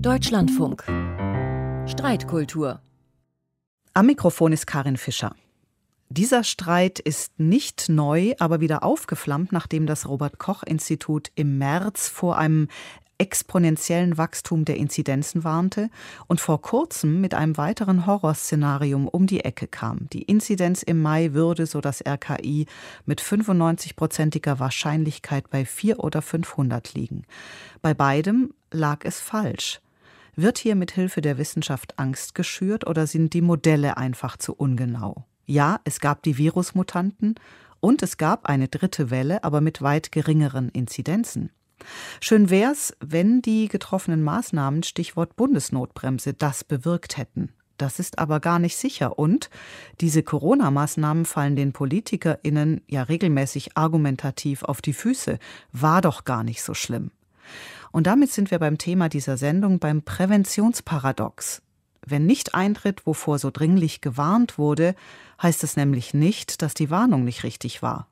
Deutschlandfunk. Streitkultur. Am Mikrofon ist Karin Fischer. Dieser Streit ist nicht neu, aber wieder aufgeflammt, nachdem das Robert Koch Institut im März vor einem exponentiellen Wachstum der Inzidenzen warnte und vor kurzem mit einem weiteren Horrorszenarium um die Ecke kam. Die Inzidenz im Mai würde, so das RKI, mit 95-prozentiger Wahrscheinlichkeit bei 4 oder 500 liegen. Bei beidem lag es falsch. Wird hier mit Hilfe der Wissenschaft Angst geschürt oder sind die Modelle einfach zu ungenau? Ja, es gab die Virusmutanten und es gab eine dritte Welle, aber mit weit geringeren Inzidenzen. Schön wär's, wenn die getroffenen Maßnahmen, Stichwort Bundesnotbremse, das bewirkt hätten. Das ist aber gar nicht sicher. Und diese Corona-Maßnahmen fallen den PolitikerInnen ja regelmäßig argumentativ auf die Füße. War doch gar nicht so schlimm. Und damit sind wir beim Thema dieser Sendung, beim Präventionsparadox. Wenn nicht eintritt, wovor so dringlich gewarnt wurde, heißt es nämlich nicht, dass die Warnung nicht richtig war.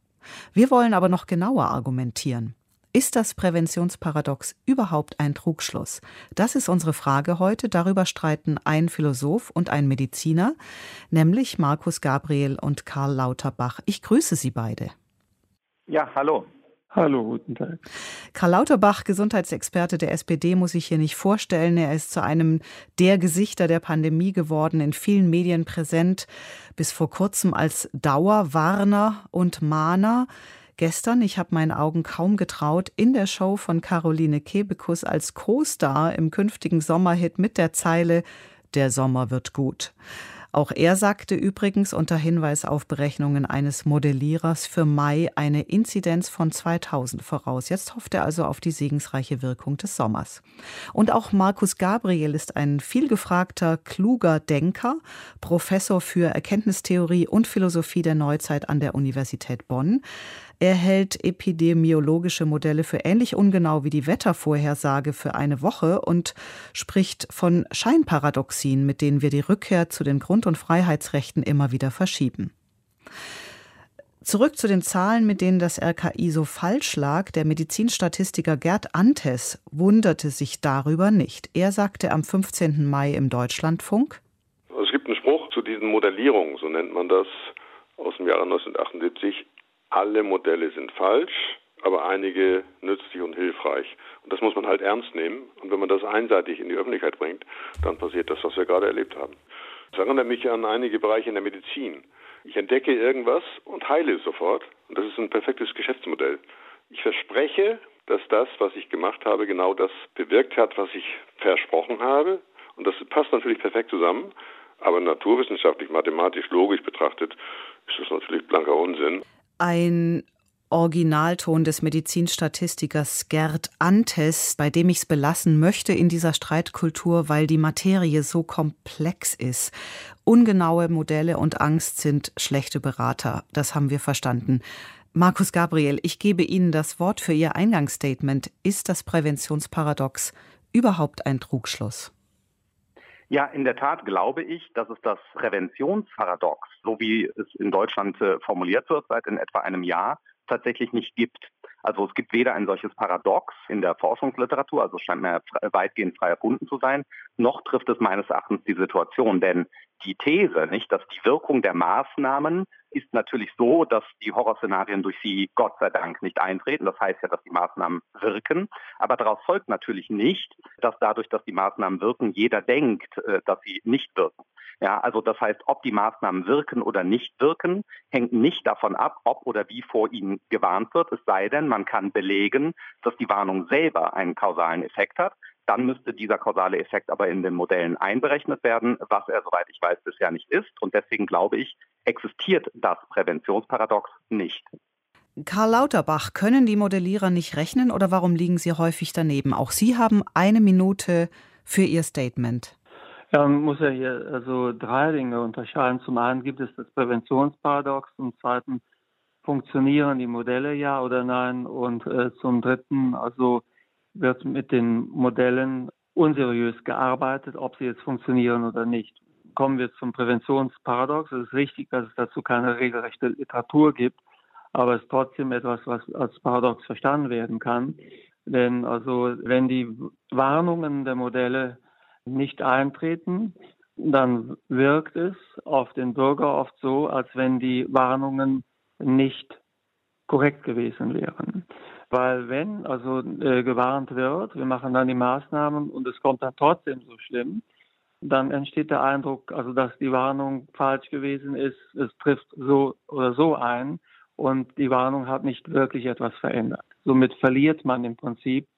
Wir wollen aber noch genauer argumentieren. Ist das Präventionsparadox überhaupt ein Trugschluss? Das ist unsere Frage heute. Darüber streiten ein Philosoph und ein Mediziner, nämlich Markus Gabriel und Karl Lauterbach. Ich grüße Sie beide. Ja, hallo. Hallo, guten Tag. Karl Lauterbach, Gesundheitsexperte der SPD, muss ich hier nicht vorstellen. Er ist zu einem der Gesichter der Pandemie geworden, in vielen Medien präsent, bis vor kurzem als Dauerwarner und Mahner. Gestern, ich habe meinen Augen kaum getraut, in der Show von Caroline Kebekus als Co-Star im künftigen Sommerhit mit der Zeile Der Sommer wird gut. Auch er sagte übrigens unter Hinweis auf Berechnungen eines Modellierers für Mai eine Inzidenz von 2000 voraus. Jetzt hofft er also auf die segensreiche Wirkung des Sommers. Und auch Markus Gabriel ist ein vielgefragter, kluger Denker, Professor für Erkenntnistheorie und Philosophie der Neuzeit an der Universität Bonn. Er hält epidemiologische Modelle für ähnlich ungenau wie die Wettervorhersage für eine Woche und spricht von Scheinparadoxien, mit denen wir die Rückkehr zu den Grund- und Freiheitsrechten immer wieder verschieben. Zurück zu den Zahlen, mit denen das RKI so falsch lag. Der Medizinstatistiker Gerd Antes wunderte sich darüber nicht. Er sagte am 15. Mai im Deutschlandfunk: Es gibt einen Spruch zu diesen Modellierungen, so nennt man das, aus dem Jahre 1978 alle Modelle sind falsch, aber einige nützlich und hilfreich. Und das muss man halt ernst nehmen. Und wenn man das einseitig in die Öffentlichkeit bringt, dann passiert das, was wir gerade erlebt haben. Das erinnert mich an einige Bereiche in der Medizin. Ich entdecke irgendwas und heile sofort. Und das ist ein perfektes Geschäftsmodell. Ich verspreche, dass das, was ich gemacht habe, genau das bewirkt hat, was ich versprochen habe. Und das passt natürlich perfekt zusammen. Aber naturwissenschaftlich, mathematisch, logisch betrachtet, ist das natürlich blanker Unsinn ein Originalton des Medizinstatistikers Gerd Antes, bei dem ich es belassen möchte in dieser Streitkultur, weil die Materie so komplex ist. Ungenaue Modelle und Angst sind schlechte Berater. Das haben wir verstanden. Markus Gabriel, ich gebe Ihnen das Wort für Ihr Eingangsstatement. Ist das Präventionsparadox überhaupt ein Trugschluss? Ja, in der Tat glaube ich, dass es das Präventionsparadox, so wie es in Deutschland äh, formuliert wird seit in etwa einem Jahr, tatsächlich nicht gibt. Also es gibt weder ein solches Paradox in der Forschungsliteratur, also es scheint mir weitgehend frei erfunden zu sein, noch trifft es meines Erachtens die Situation. Denn die These, nicht, dass die Wirkung der Maßnahmen ist natürlich so, dass die Horrorszenarien durch sie Gott sei Dank nicht eintreten. Das heißt ja, dass die Maßnahmen wirken. Aber daraus folgt natürlich nicht, dass dadurch, dass die Maßnahmen wirken, jeder denkt, äh, dass sie nicht wirken. Ja, also das heißt, ob die Maßnahmen wirken oder nicht wirken, hängt nicht davon ab, ob oder wie vor ihnen gewarnt wird. Es sei denn, man kann belegen, dass die Warnung selber einen kausalen Effekt hat. Dann müsste dieser kausale Effekt aber in den Modellen einberechnet werden, was er, soweit ich weiß, bisher nicht ist. Und deswegen glaube ich, existiert das Präventionsparadox nicht. Karl Lauterbach, können die Modellierer nicht rechnen oder warum liegen sie häufig daneben? Auch Sie haben eine Minute für Ihr Statement. Ja, man muss ja hier also drei Dinge unterscheiden. Zum einen gibt es das Präventionsparadox, zum zweiten funktionieren die Modelle ja oder nein und äh, zum dritten also wird mit den Modellen unseriös gearbeitet, ob sie jetzt funktionieren oder nicht. Kommen wir zum Präventionsparadox. Es ist richtig, dass es dazu keine regelrechte Literatur gibt, aber es ist trotzdem etwas, was als Paradox verstanden werden kann. Denn also wenn die Warnungen der Modelle nicht eintreten, dann wirkt es auf den Bürger oft so, als wenn die Warnungen nicht korrekt gewesen wären. Weil wenn also äh, gewarnt wird, wir machen dann die Maßnahmen und es kommt dann trotzdem so schlimm, dann entsteht der Eindruck, also dass die Warnung falsch gewesen ist, es trifft so oder so ein und die Warnung hat nicht wirklich etwas verändert. Somit verliert man im Prinzip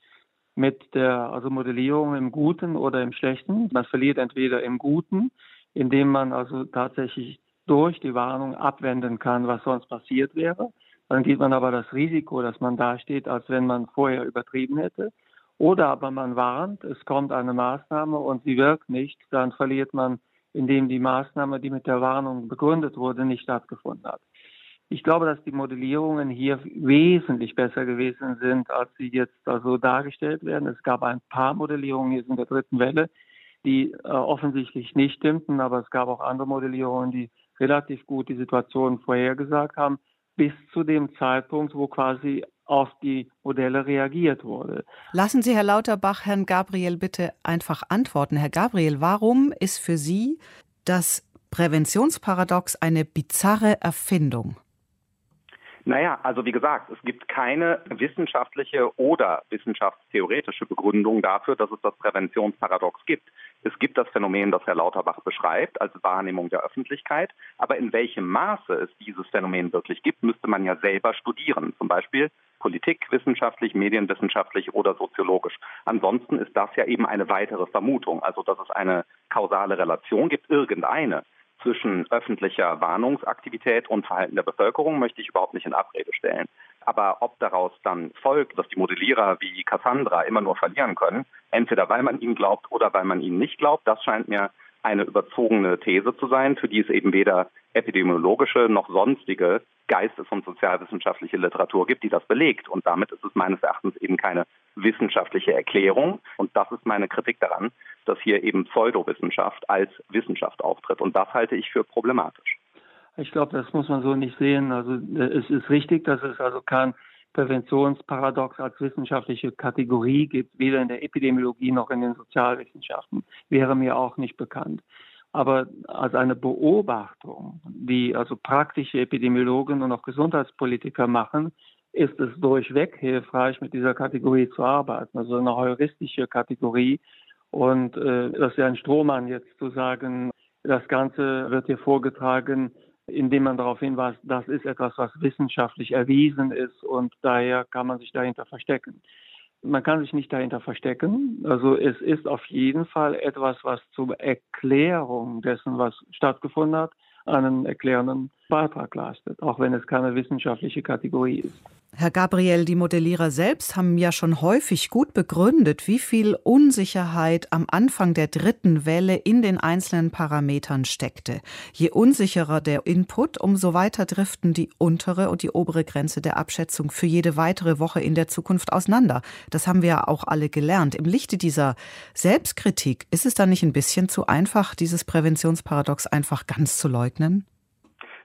mit der also Modellierung im Guten oder im Schlechten. Man verliert entweder im Guten, indem man also tatsächlich durch die Warnung abwenden kann, was sonst passiert wäre. Dann geht man aber das Risiko, dass man dasteht, als wenn man vorher übertrieben hätte. Oder aber man warnt, es kommt eine Maßnahme und sie wirkt nicht, dann verliert man, indem die Maßnahme, die mit der Warnung begründet wurde, nicht stattgefunden hat. Ich glaube, dass die Modellierungen hier wesentlich besser gewesen sind, als sie jetzt also dargestellt werden. Es gab ein paar Modellierungen jetzt in der dritten Welle, die äh, offensichtlich nicht stimmten, aber es gab auch andere Modellierungen, die relativ gut die Situation vorhergesagt haben, bis zu dem Zeitpunkt, wo quasi auf die Modelle reagiert wurde. Lassen Sie, Herr Lauterbach, Herrn Gabriel bitte einfach antworten. Herr Gabriel, warum ist für Sie das Präventionsparadox eine bizarre Erfindung? Naja, also wie gesagt, es gibt keine wissenschaftliche oder wissenschaftstheoretische Begründung dafür, dass es das Präventionsparadox gibt. Es gibt das Phänomen, das Herr Lauterbach beschreibt, als Wahrnehmung der Öffentlichkeit. Aber in welchem Maße es dieses Phänomen wirklich gibt, müsste man ja selber studieren. Zum Beispiel politikwissenschaftlich, medienwissenschaftlich oder soziologisch. Ansonsten ist das ja eben eine weitere Vermutung, also dass es eine kausale Relation gibt, irgendeine zwischen öffentlicher Warnungsaktivität und Verhalten der Bevölkerung möchte ich überhaupt nicht in Abrede stellen. Aber ob daraus dann folgt, dass die Modellierer wie Cassandra immer nur verlieren können, entweder weil man ihnen glaubt oder weil man ihnen nicht glaubt, das scheint mir eine überzogene These zu sein, für die es eben weder epidemiologische noch sonstige geistes- und sozialwissenschaftliche Literatur gibt, die das belegt. Und damit ist es meines Erachtens eben keine wissenschaftliche Erklärung. Und das ist meine Kritik daran, dass hier eben Pseudowissenschaft als Wissenschaft auftritt. Und das halte ich für problematisch. Ich glaube, das muss man so nicht sehen. Also es ist richtig, dass es also kein Präventionsparadox als wissenschaftliche Kategorie gibt, weder in der Epidemiologie noch in den Sozialwissenschaften. Wäre mir auch nicht bekannt. Aber als eine Beobachtung, die also praktische Epidemiologen und auch Gesundheitspolitiker machen, ist es durchweg hilfreich, mit dieser Kategorie zu arbeiten. Also eine heuristische Kategorie. Und äh, das ist ja ein Strohmann jetzt zu sagen, das Ganze wird hier vorgetragen, indem man darauf hinweist, das ist etwas, was wissenschaftlich erwiesen ist und daher kann man sich dahinter verstecken. Man kann sich nicht dahinter verstecken. Also es ist auf jeden Fall etwas, was zur Erklärung dessen, was stattgefunden hat, einen erklärenden Beitrag leistet, auch wenn es keine wissenschaftliche Kategorie ist. Herr Gabriel, die Modellierer selbst haben ja schon häufig gut begründet, wie viel Unsicherheit am Anfang der dritten Welle in den einzelnen Parametern steckte. Je unsicherer der Input, umso weiter driften die untere und die obere Grenze der Abschätzung für jede weitere Woche in der Zukunft auseinander. Das haben wir ja auch alle gelernt. Im Lichte dieser Selbstkritik ist es dann nicht ein bisschen zu einfach, dieses Präventionsparadox einfach ganz zu leugnen?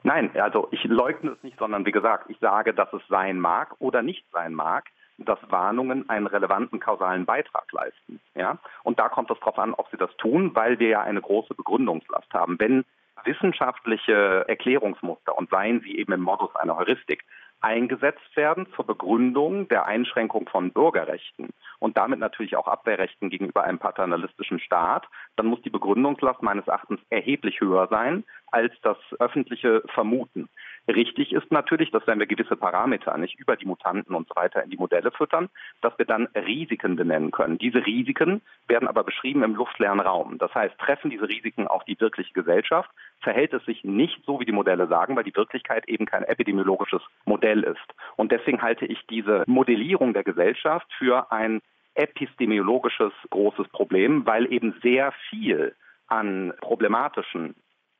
Nein, also ich leugne es nicht, sondern wie gesagt, ich sage, dass es sein mag oder nicht sein mag, dass Warnungen einen relevanten kausalen Beitrag leisten. Ja? Und da kommt es darauf an, ob sie das tun, weil wir ja eine große Begründungslast haben. Wenn wissenschaftliche Erklärungsmuster und seien sie eben im Modus einer Heuristik eingesetzt werden zur Begründung der Einschränkung von Bürgerrechten und damit natürlich auch Abwehrrechten gegenüber einem paternalistischen Staat, dann muss die Begründungslast meines Erachtens erheblich höher sein als das öffentliche Vermuten. Richtig ist natürlich, dass wenn wir gewisse Parameter nicht über die Mutanten und so weiter in die Modelle füttern, dass wir dann Risiken benennen können. Diese Risiken werden aber beschrieben im luftleeren Raum. Das heißt, treffen diese Risiken auch die wirkliche Gesellschaft, verhält es sich nicht so, wie die Modelle sagen, weil die Wirklichkeit eben kein epidemiologisches Modell ist. Und deswegen halte ich diese Modellierung der Gesellschaft für ein epistemologisches großes Problem, weil eben sehr viel an problematischen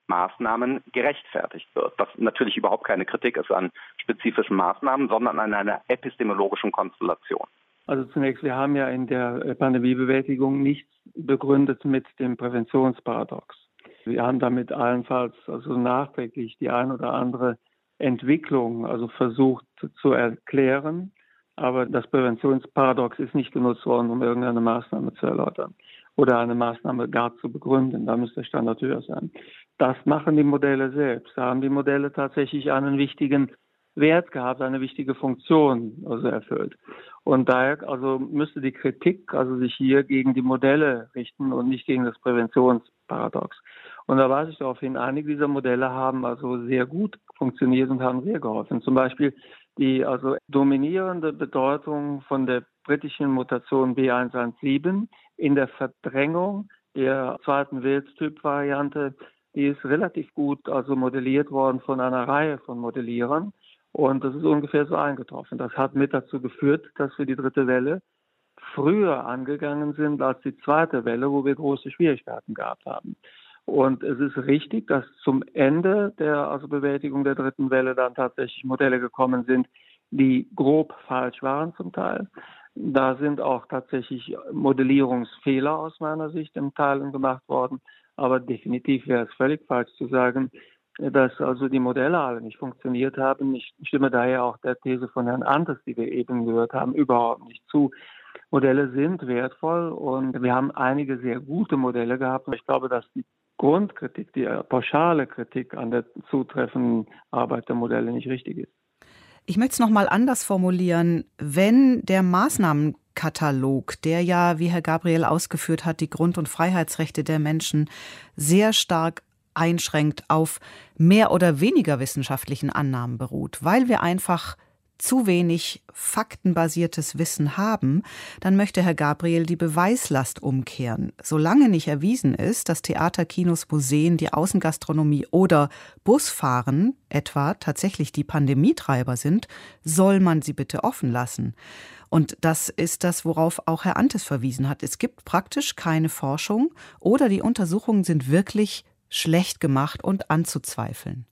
Maßnahmen gerechtfertigt wird. Was natürlich überhaupt keine Kritik ist an spezifischen Maßnahmen, sondern an einer epistemologischen Konstellation. Also zunächst, wir haben ja in der Pandemiebewältigung nichts begründet mit dem Präventionsparadox. Wir haben damit allenfalls also nachträglich die ein oder andere Entwicklung also versucht zu erklären, aber das Präventionsparadox ist nicht genutzt worden, um irgendeine Maßnahme zu erläutern oder eine Maßnahme gar zu begründen. Da müsste der Standard höher sein. Das machen die Modelle selbst. Da haben die Modelle tatsächlich einen wichtigen Wert gehabt, eine wichtige Funktion also erfüllt. Und daher also müsste die Kritik also sich hier gegen die Modelle richten und nicht gegen das Präventionsparadox. Und da weise ich darauf hin, einige dieser Modelle haben also sehr gut funktioniert und haben sehr geholfen. Zum Beispiel die also dominierende Bedeutung von der britischen Mutation B117 in der Verdrängung der zweiten Wildtyp-Variante, die ist relativ gut also modelliert worden von einer Reihe von Modellierern. Und das ist ungefähr so eingetroffen. Das hat mit dazu geführt, dass wir die dritte Welle früher angegangen sind als die zweite Welle, wo wir große Schwierigkeiten gehabt haben. Und es ist richtig, dass zum Ende der also Bewältigung der dritten Welle dann tatsächlich Modelle gekommen sind, die grob falsch waren zum Teil. Da sind auch tatsächlich Modellierungsfehler aus meiner Sicht in Teilen gemacht worden. Aber definitiv wäre es völlig falsch zu sagen, dass also die Modelle alle nicht funktioniert haben. Ich stimme daher auch der These von Herrn Antes, die wir eben gehört haben, überhaupt nicht zu. Modelle sind wertvoll und wir haben einige sehr gute Modelle gehabt. Ich glaube, dass die Grundkritik, die pauschale Kritik an der zutreffenden Arbeit der Modelle nicht richtig ist. Ich möchte es nochmal anders formulieren. Wenn der Maßnahmenkatalog, der ja, wie Herr Gabriel ausgeführt hat, die Grund- und Freiheitsrechte der Menschen sehr stark einschränkt, auf mehr oder weniger wissenschaftlichen Annahmen beruht, weil wir einfach zu wenig faktenbasiertes Wissen haben, dann möchte Herr Gabriel die Beweislast umkehren. Solange nicht erwiesen ist, dass Theater, Kinos, Museen, die Außengastronomie oder Busfahren etwa tatsächlich die Pandemietreiber sind, soll man sie bitte offen lassen. Und das ist das, worauf auch Herr Antes verwiesen hat. Es gibt praktisch keine Forschung oder die Untersuchungen sind wirklich schlecht gemacht und anzuzweifeln.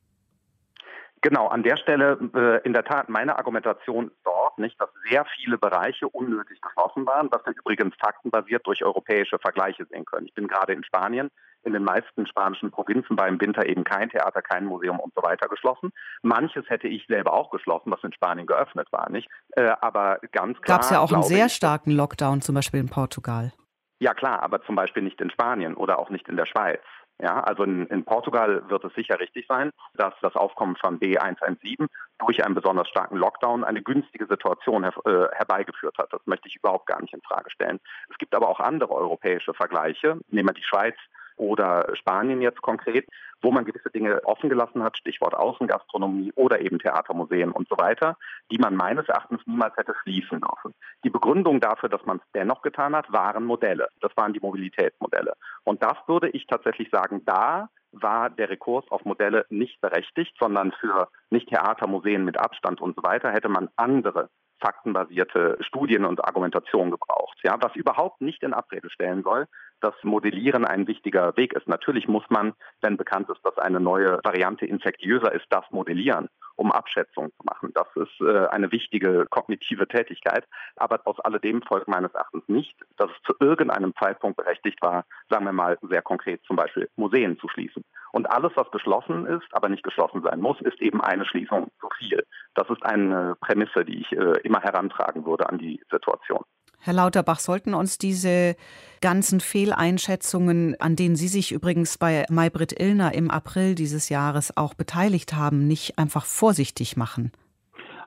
Genau, an der Stelle äh, in der Tat meine Argumentation dort, nicht, dass sehr viele Bereiche unnötig geschlossen waren, was wir übrigens faktenbasiert durch europäische Vergleiche sehen können. Ich bin gerade in Spanien, in den meisten spanischen Provinzen war im Winter eben kein Theater, kein Museum und so weiter geschlossen. Manches hätte ich selber auch geschlossen, was in Spanien geöffnet war, nicht? Äh, aber ganz klar. Gab es ja auch einen sehr starken Lockdown, zum Beispiel in Portugal. Ja klar, aber zum Beispiel nicht in Spanien oder auch nicht in der Schweiz. Ja, also in, in, Portugal wird es sicher richtig sein, dass das Aufkommen von B117 durch einen besonders starken Lockdown eine günstige Situation her, äh, herbeigeführt hat. Das möchte ich überhaupt gar nicht in Frage stellen. Es gibt aber auch andere europäische Vergleiche. Nehmen wir die Schweiz oder Spanien jetzt konkret, wo man gewisse Dinge offen gelassen hat, Stichwort Außengastronomie oder eben Theatermuseen und so weiter, die man meines Erachtens niemals hätte schließen dürfen. Die Begründung dafür, dass man es dennoch getan hat, waren Modelle. Das waren die Mobilitätsmodelle. Und das würde ich tatsächlich sagen, da war der Rekurs auf Modelle nicht berechtigt, sondern für nicht Theatermuseen mit Abstand und so weiter hätte man andere faktenbasierte Studien und Argumentation gebraucht. Ja, was überhaupt nicht in Abrede stellen soll, dass Modellieren ein wichtiger Weg ist. Natürlich muss man, wenn bekannt ist, dass eine neue Variante infektiöser ist, das modellieren, um Abschätzungen zu machen. Das ist äh, eine wichtige kognitive Tätigkeit. Aber aus alledem folgt meines Erachtens nicht, dass es zu irgendeinem Zeitpunkt berechtigt war, sagen wir mal sehr konkret zum Beispiel Museen zu schließen. Und alles, was geschlossen ist, aber nicht geschlossen sein muss, ist eben eine Schließung zu viel. Das ist eine Prämisse, die ich äh, immer herantragen würde an die Situation. Herr Lauterbach, sollten uns diese ganzen Fehleinschätzungen, an denen Sie sich übrigens bei Maybrit Illner im April dieses Jahres auch beteiligt haben, nicht einfach vorsichtig machen?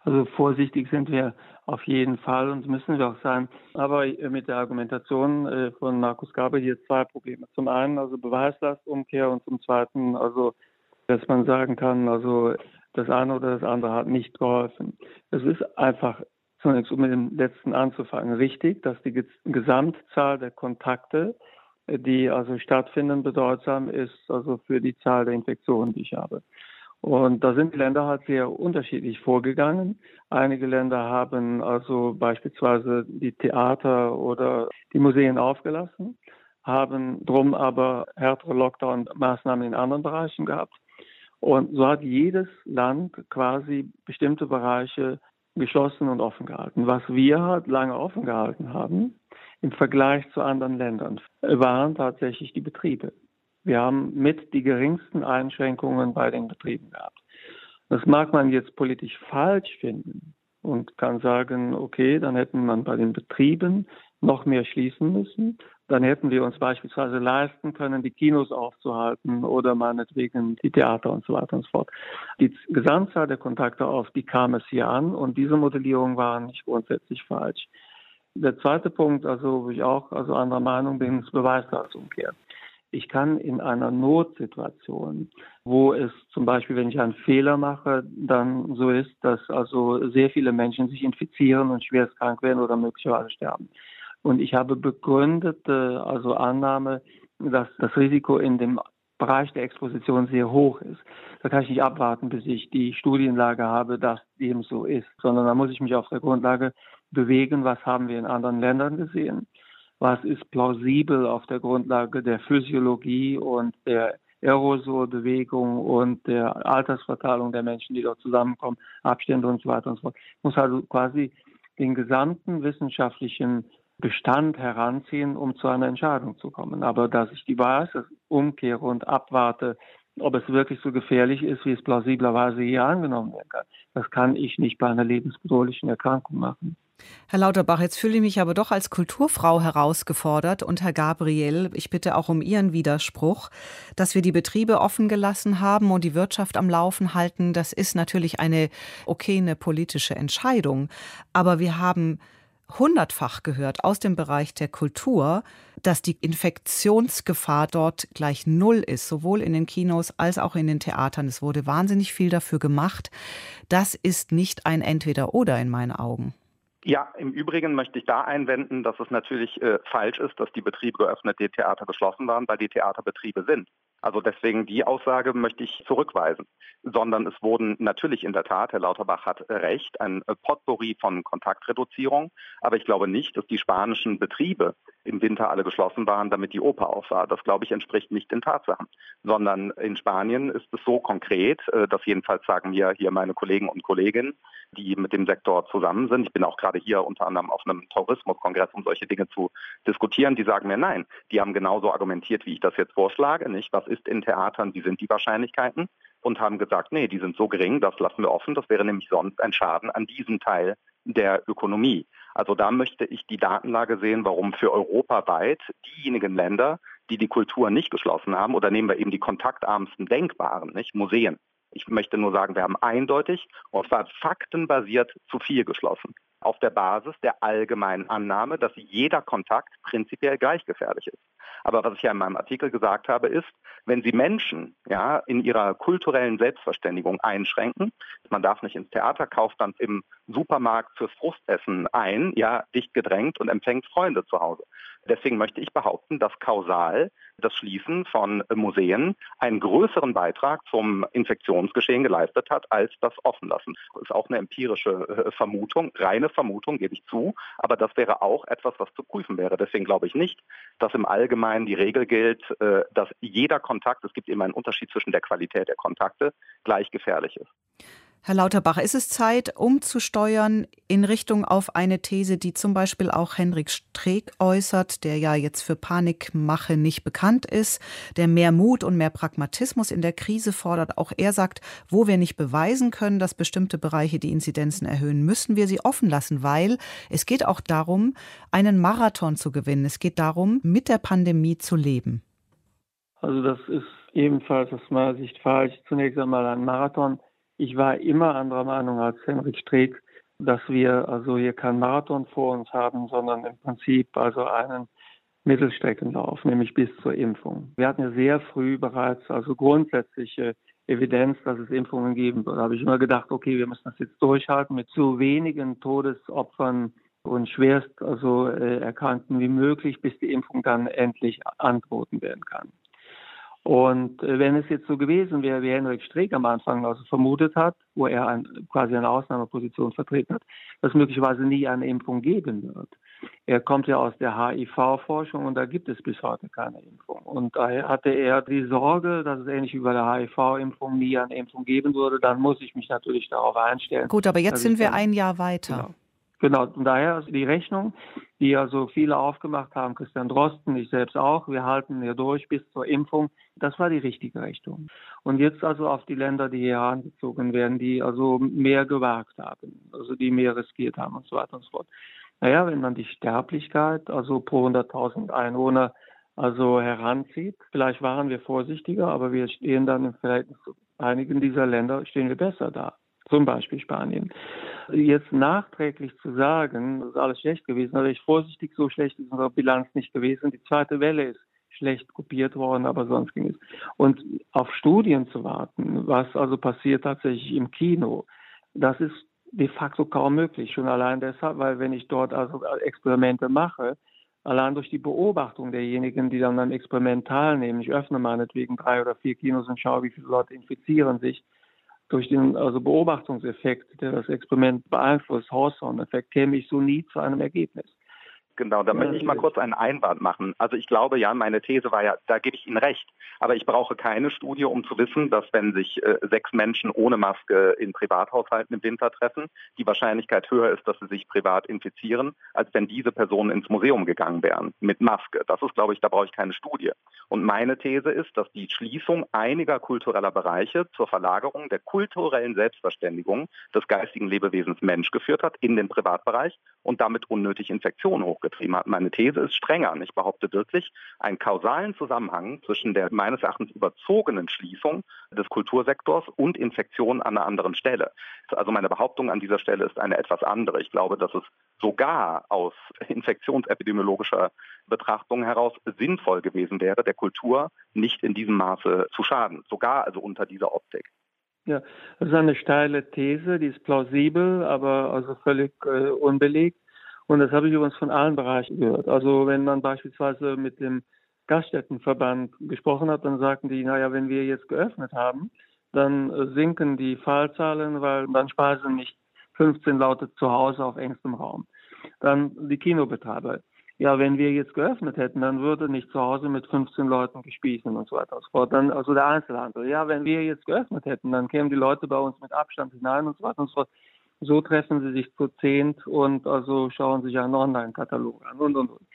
Also vorsichtig sind wir auf jeden Fall und müssen wir auch sein. Aber mit der Argumentation äh, von Markus Gabriel hier zwei Probleme. Zum einen also Beweislastumkehr und zum zweiten also, dass man sagen kann, also das eine oder das andere hat nicht geholfen. Es ist einfach zunächst um mit dem letzten anzufangen, richtig, dass die Gesamtzahl der Kontakte, äh, die also stattfinden, bedeutsam ist, also für die Zahl der Infektionen, die ich habe. Und da sind die Länder halt sehr unterschiedlich vorgegangen. Einige Länder haben also beispielsweise die Theater oder die Museen aufgelassen, haben drum aber härtere Lockdown-Maßnahmen in anderen Bereichen gehabt. Und so hat jedes Land quasi bestimmte Bereiche geschlossen und offen gehalten. Was wir halt lange offen gehalten haben, im Vergleich zu anderen Ländern, waren tatsächlich die Betriebe. Wir haben mit die geringsten Einschränkungen bei den Betrieben gehabt. Das mag man jetzt politisch falsch finden, und kann sagen, okay, dann hätten man bei den Betrieben noch mehr schließen müssen. Dann hätten wir uns beispielsweise leisten können, die Kinos aufzuhalten oder meinetwegen die Theater und so weiter und so fort. Die Gesamtzahl der Kontakte auf, die kam es hier an und diese Modellierungen waren nicht grundsätzlich falsch. Der zweite Punkt, also wo ich auch also anderer Meinung bin, ist Beweislastumkehr. Ich kann in einer Notsituation, wo es zum Beispiel, wenn ich einen Fehler mache, dann so ist, dass also sehr viele Menschen sich infizieren und schwerst krank werden oder möglicherweise sterben. Und ich habe begründete, also Annahme, dass das Risiko in dem Bereich der Exposition sehr hoch ist. Da kann ich nicht abwarten, bis ich die Studienlage habe, dass dem so ist, sondern da muss ich mich auf der Grundlage bewegen, was haben wir in anderen Ländern gesehen was ist plausibel auf der Grundlage der Physiologie und der Aerosolbewegung und der Altersverteilung der Menschen, die dort zusammenkommen, Abstände und so weiter und so fort. Ich muss also quasi den gesamten wissenschaftlichen Bestand heranziehen, um zu einer Entscheidung zu kommen. Aber dass ich die Basis umkehre und abwarte, ob es wirklich so gefährlich ist, wie es plausiblerweise hier angenommen werden kann, das kann ich nicht bei einer lebensbedrohlichen Erkrankung machen. Herr Lauterbach, jetzt fühle ich mich aber doch als Kulturfrau herausgefordert und Herr Gabriel, ich bitte auch um Ihren Widerspruch, dass wir die Betriebe offen gelassen haben und die Wirtschaft am Laufen halten. Das ist natürlich eine okay, eine politische Entscheidung. Aber wir haben hundertfach gehört aus dem Bereich der Kultur, dass die Infektionsgefahr dort gleich null ist, sowohl in den Kinos als auch in den Theatern. Es wurde wahnsinnig viel dafür gemacht. Das ist nicht ein Entweder-Oder in meinen Augen. Ja, im Übrigen möchte ich da einwenden, dass es natürlich äh, falsch ist, dass die Betriebe geöffnet, die Theater geschlossen waren, weil die Theaterbetriebe sind. Also deswegen die Aussage möchte ich zurückweisen. Sondern es wurden natürlich in der Tat, Herr Lauterbach hat recht, ein Potpourri von Kontaktreduzierung. Aber ich glaube nicht, dass die spanischen Betriebe im Winter alle geschlossen waren, damit die Oper auf war. Das, glaube ich, entspricht nicht den Tatsachen. Sondern in Spanien ist es so konkret, äh, das jedenfalls sagen mir hier meine Kollegen und Kolleginnen, die mit dem Sektor zusammen sind. Ich bin auch gerade hier unter anderem auf einem Tourismuskongress, um solche Dinge zu diskutieren. Die sagen mir nein. Die haben genauso argumentiert, wie ich das jetzt vorschlage. Nicht? Was ist in Theatern? Wie sind die Wahrscheinlichkeiten? Und haben gesagt, nee, die sind so gering, das lassen wir offen. Das wäre nämlich sonst ein Schaden an diesem Teil der Ökonomie. Also da möchte ich die Datenlage sehen, warum für europaweit diejenigen Länder, die die Kultur nicht geschlossen haben, oder nehmen wir eben die kontaktarmsten Denkbaren, nicht Museen, ich möchte nur sagen, wir haben eindeutig und zwar faktenbasiert zu viel geschlossen. Auf der Basis der allgemeinen Annahme, dass jeder Kontakt prinzipiell gleich gefährlich ist. Aber was ich ja in meinem Artikel gesagt habe, ist, wenn Sie Menschen ja, in ihrer kulturellen Selbstverständigung einschränken, man darf nicht ins Theater, kauft dann im Supermarkt fürs Frustessen ein, ja, dicht gedrängt und empfängt Freunde zu Hause. Deswegen möchte ich behaupten, dass kausal das Schließen von Museen einen größeren Beitrag zum Infektionsgeschehen geleistet hat als das Offenlassen. Das ist auch eine empirische äh, Vermutung, reine Vermutung, gebe ich zu, aber das wäre auch etwas, was zu prüfen wäre. Deswegen glaube ich nicht, dass im Allgemeinen die Regel gilt, äh, dass jeder Kontakt, es gibt immer einen Unterschied zwischen der Qualität der Kontakte, gleich gefährlich ist. Herr Lauterbach, ist es Zeit, umzusteuern in Richtung auf eine These, die zum Beispiel auch Henrik Streeck äußert, der ja jetzt für Panikmache nicht bekannt ist, der mehr Mut und mehr Pragmatismus in der Krise fordert. Auch er sagt, wo wir nicht beweisen können, dass bestimmte Bereiche die Inzidenzen erhöhen, müssen wir sie offen lassen, weil es geht auch darum, einen Marathon zu gewinnen. Es geht darum, mit der Pandemie zu leben. Also das ist ebenfalls aus meiner Sicht falsch. Zunächst einmal ein Marathon ich war immer anderer Meinung als Henrik Streeck, dass wir also hier keinen Marathon vor uns haben, sondern im Prinzip also einen Mittelstreckenlauf, nämlich bis zur Impfung. Wir hatten ja sehr früh bereits also grundsätzliche Evidenz, dass es Impfungen geben wird. Da habe ich immer gedacht, okay, wir müssen das jetzt durchhalten mit so wenigen Todesopfern und schwerst also äh, Erkrankten wie möglich, bis die Impfung dann endlich angeboten werden kann. Und äh, wenn es jetzt so gewesen wäre, wie Henrik Streeck am Anfang also vermutet hat, wo er ein, quasi eine Ausnahmeposition vertreten hat, dass es möglicherweise nie eine Impfung geben wird. Er kommt ja aus der HIV-Forschung und da gibt es bis heute keine Impfung. Und daher hatte er die Sorge, dass es ähnlich wie bei der HIV-Impfung nie eine Impfung geben würde. Dann muss ich mich natürlich darauf einstellen. Gut, aber jetzt sind wir ein Jahr weiter. Genau. Genau, daher die Rechnung, die ja so viele aufgemacht haben, Christian Drosten, ich selbst auch, wir halten ja durch bis zur Impfung, das war die richtige Rechnung. Und jetzt also auf die Länder, die hier herangezogen werden, die also mehr gewagt haben, also die mehr riskiert haben und so weiter und so fort. Naja, wenn man die Sterblichkeit, also pro 100.000 Einwohner, also heranzieht, vielleicht waren wir vorsichtiger, aber wir stehen dann im Verhältnis zu einigen dieser Länder, stehen wir besser da zum Beispiel Spanien. Jetzt nachträglich zu sagen, das ist alles schlecht gewesen, aber ich vorsichtig, so schlecht ist unsere Bilanz nicht gewesen. Die zweite Welle ist schlecht kopiert worden, aber sonst ging es. Und auf Studien zu warten, was also passiert tatsächlich im Kino, das ist de facto kaum möglich. Schon allein deshalb, weil wenn ich dort also Experimente mache, allein durch die Beobachtung derjenigen, die dann am Experiment teilnehmen, ich öffne meinetwegen drei oder vier Kinos und schaue, wie viele Leute infizieren sich, durch den also Beobachtungseffekt, der das Experiment beeinflusst, Hawthorne-Effekt, käme ich so nie zu einem Ergebnis. Genau, da möchte ich mal kurz einen Einwand machen. Also ich glaube, ja, meine These war ja, da gebe ich Ihnen recht. Aber ich brauche keine Studie, um zu wissen, dass wenn sich äh, sechs Menschen ohne Maske in Privathaushalten im Winter treffen, die Wahrscheinlichkeit höher ist, dass sie sich privat infizieren, als wenn diese Personen ins Museum gegangen wären mit Maske. Das ist, glaube ich, da brauche ich keine Studie. Und meine These ist, dass die Schließung einiger kultureller Bereiche zur Verlagerung der kulturellen Selbstverständigung des geistigen Lebewesens Mensch geführt hat in den Privatbereich und damit unnötig Infektionen hochgetragen betrieben hat. Meine These ist strenger. Ich behaupte wirklich einen kausalen Zusammenhang zwischen der meines Erachtens überzogenen Schließung des Kultursektors und Infektionen an einer anderen Stelle. Also meine Behauptung an dieser Stelle ist eine etwas andere. Ich glaube, dass es sogar aus infektionsepidemiologischer Betrachtung heraus sinnvoll gewesen wäre, der Kultur nicht in diesem Maße zu schaden. Sogar also unter dieser Optik. Ja, das ist eine steile These, die ist plausibel, aber also völlig äh, unbelegt. Und das habe ich übrigens von allen Bereichen gehört. Also wenn man beispielsweise mit dem Gaststättenverband gesprochen hat, dann sagten die, naja, wenn wir jetzt geöffnet haben, dann äh, sinken die Fallzahlen, weil dann speisen nicht 15 Leute zu Hause auf engstem Raum. Dann die Kinobetreiber. Ja, wenn wir jetzt geöffnet hätten, dann würde nicht zu Hause mit 15 Leuten gespießen und so weiter und so fort. Dann, also der Einzelhandel. Ja, wenn wir jetzt geöffnet hätten, dann kämen die Leute bei uns mit Abstand hinein und so weiter und so fort. So treffen sie sich zu zehnt und also schauen sich einen Online-Katalog an und, und, und.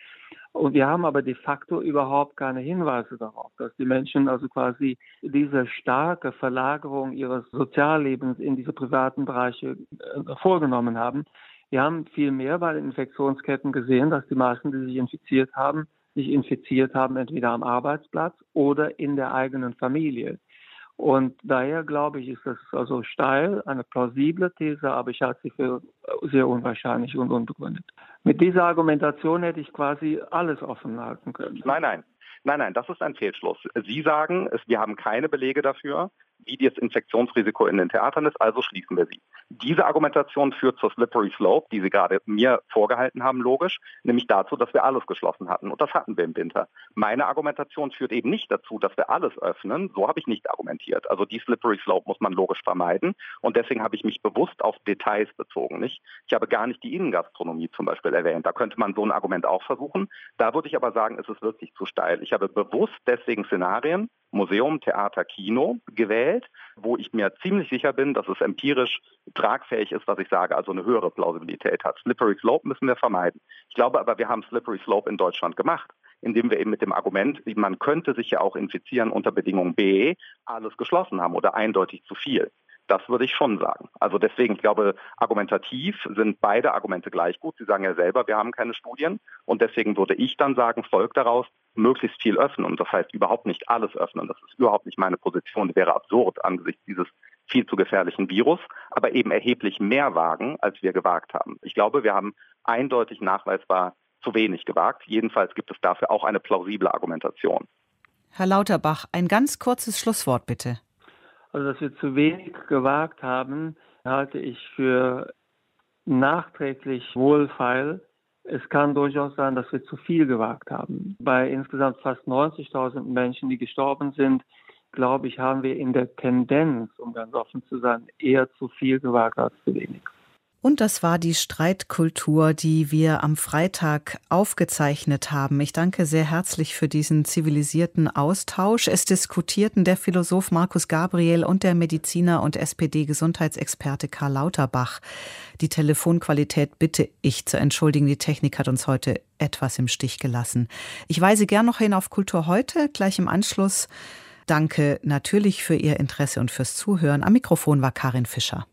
Und wir haben aber de facto überhaupt keine Hinweise darauf, dass die Menschen also quasi diese starke Verlagerung ihres Soziallebens in diese privaten Bereiche äh, vorgenommen haben. Wir haben vielmehr bei den Infektionsketten gesehen, dass die meisten, die sich infiziert haben, sich infiziert haben, entweder am Arbeitsplatz oder in der eigenen Familie. Und daher glaube ich, ist das also steil, eine plausible These, aber ich halte sie für sehr unwahrscheinlich und unbegründet. Mit dieser Argumentation hätte ich quasi alles offen halten können. Nein, nein. Nein, nein, das ist ein Fehlschluss. Sie sagen, wir haben keine Belege dafür wie das Infektionsrisiko in den Theatern ist, also schließen wir sie. Diese Argumentation führt zur Slippery Slope, die Sie gerade mir vorgehalten haben, logisch, nämlich dazu, dass wir alles geschlossen hatten. Und das hatten wir im Winter. Meine Argumentation führt eben nicht dazu, dass wir alles öffnen. So habe ich nicht argumentiert. Also die Slippery Slope muss man logisch vermeiden. Und deswegen habe ich mich bewusst auf Details bezogen. Ich habe gar nicht die Innengastronomie zum Beispiel erwähnt. Da könnte man so ein Argument auch versuchen. Da würde ich aber sagen, es ist wirklich zu steil. Ich habe bewusst deswegen Szenarien, Museum, Theater, Kino gewählt, wo ich mir ziemlich sicher bin, dass es empirisch tragfähig ist, was ich sage, also eine höhere Plausibilität hat. Slippery Slope müssen wir vermeiden. Ich glaube aber, wir haben Slippery Slope in Deutschland gemacht, indem wir eben mit dem Argument, man könnte sich ja auch infizieren unter Bedingung B, alles geschlossen haben oder eindeutig zu viel. Das würde ich schon sagen. Also deswegen, ich glaube, argumentativ sind beide Argumente gleich gut. Sie sagen ja selber, wir haben keine Studien. Und deswegen würde ich dann sagen, folgt daraus, möglichst viel öffnen. Und das heißt überhaupt nicht alles öffnen. Das ist überhaupt nicht meine Position. Das wäre absurd angesichts dieses viel zu gefährlichen Virus, aber eben erheblich mehr wagen, als wir gewagt haben. Ich glaube, wir haben eindeutig nachweisbar zu wenig gewagt. Jedenfalls gibt es dafür auch eine plausible Argumentation. Herr Lauterbach, ein ganz kurzes Schlusswort bitte. Also, dass wir zu wenig gewagt haben, halte ich für nachträglich wohlfeil. Es kann durchaus sein, dass wir zu viel gewagt haben. Bei insgesamt fast 90.000 Menschen, die gestorben sind, glaube ich, haben wir in der Tendenz, um ganz offen zu sein, eher zu viel gewagt als zu wenig. Und das war die Streitkultur, die wir am Freitag aufgezeichnet haben. Ich danke sehr herzlich für diesen zivilisierten Austausch. Es diskutierten der Philosoph Markus Gabriel und der Mediziner und SPD-Gesundheitsexperte Karl Lauterbach. Die Telefonqualität bitte ich zu entschuldigen. Die Technik hat uns heute etwas im Stich gelassen. Ich weise gern noch hin auf Kultur heute, gleich im Anschluss. Danke natürlich für Ihr Interesse und fürs Zuhören. Am Mikrofon war Karin Fischer.